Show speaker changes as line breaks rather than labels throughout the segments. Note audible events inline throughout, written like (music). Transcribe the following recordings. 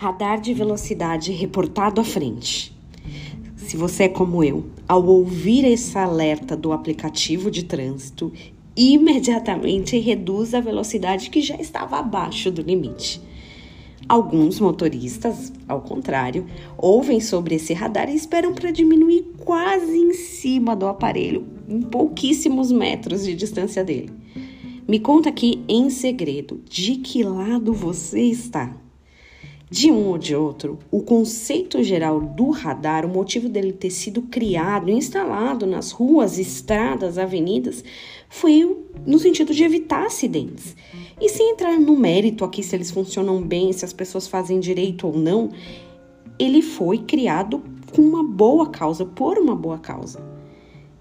Radar de velocidade reportado à frente. Se você é como eu, ao ouvir esse alerta do aplicativo de trânsito, imediatamente reduz a velocidade que já estava abaixo do limite. Alguns motoristas, ao contrário, ouvem sobre esse radar e esperam para diminuir quase em cima do aparelho, em pouquíssimos metros de distância dele. Me conta aqui em segredo de que lado você está. De um ou de outro, o conceito geral do radar, o motivo dele ter sido criado, instalado nas ruas, estradas, avenidas, foi no sentido de evitar acidentes. E sem entrar no mérito aqui se eles funcionam bem, se as pessoas fazem direito ou não, ele foi criado com uma boa causa, por uma boa causa.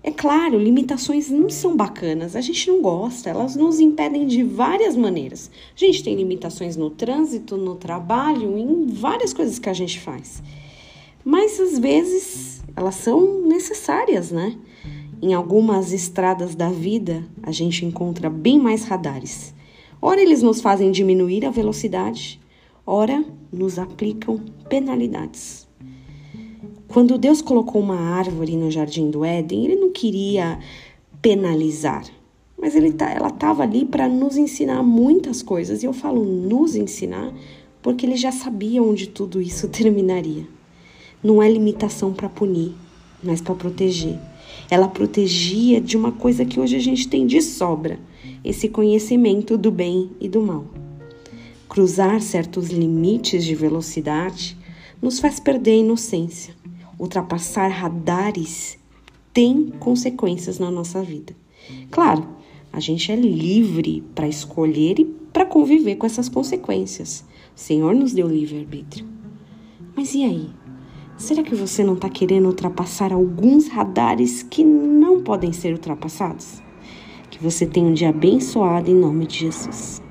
É claro, limitações não são bacanas, a gente não gosta, elas nos impedem de várias maneiras. A gente tem limitações no trânsito, no trabalho, em várias coisas que a gente faz. Mas às vezes elas são necessárias, né? Em algumas estradas da vida, a gente encontra bem mais radares. Ora, eles nos fazem diminuir a velocidade, ora, nos aplicam penalidades. Quando Deus colocou uma árvore no jardim do Éden, ele não queria penalizar, mas ele tá, ela estava ali para nos ensinar muitas coisas. E eu falo nos ensinar porque ele já sabia onde tudo isso (laughs) terminaria. Não é limitação para punir, mas para proteger. Ela protegia de uma coisa que hoje a gente tem de sobra: esse conhecimento do bem e do mal. Cruzar certos limites de velocidade nos faz perder a inocência ultrapassar radares tem consequências na nossa vida. Claro, a gente é livre para escolher e para conviver com essas consequências. O Senhor nos deu livre-arbítrio. Mas e aí? Será que você não está querendo ultrapassar alguns radares que não podem ser ultrapassados? Que você tenha um dia abençoado em nome de Jesus.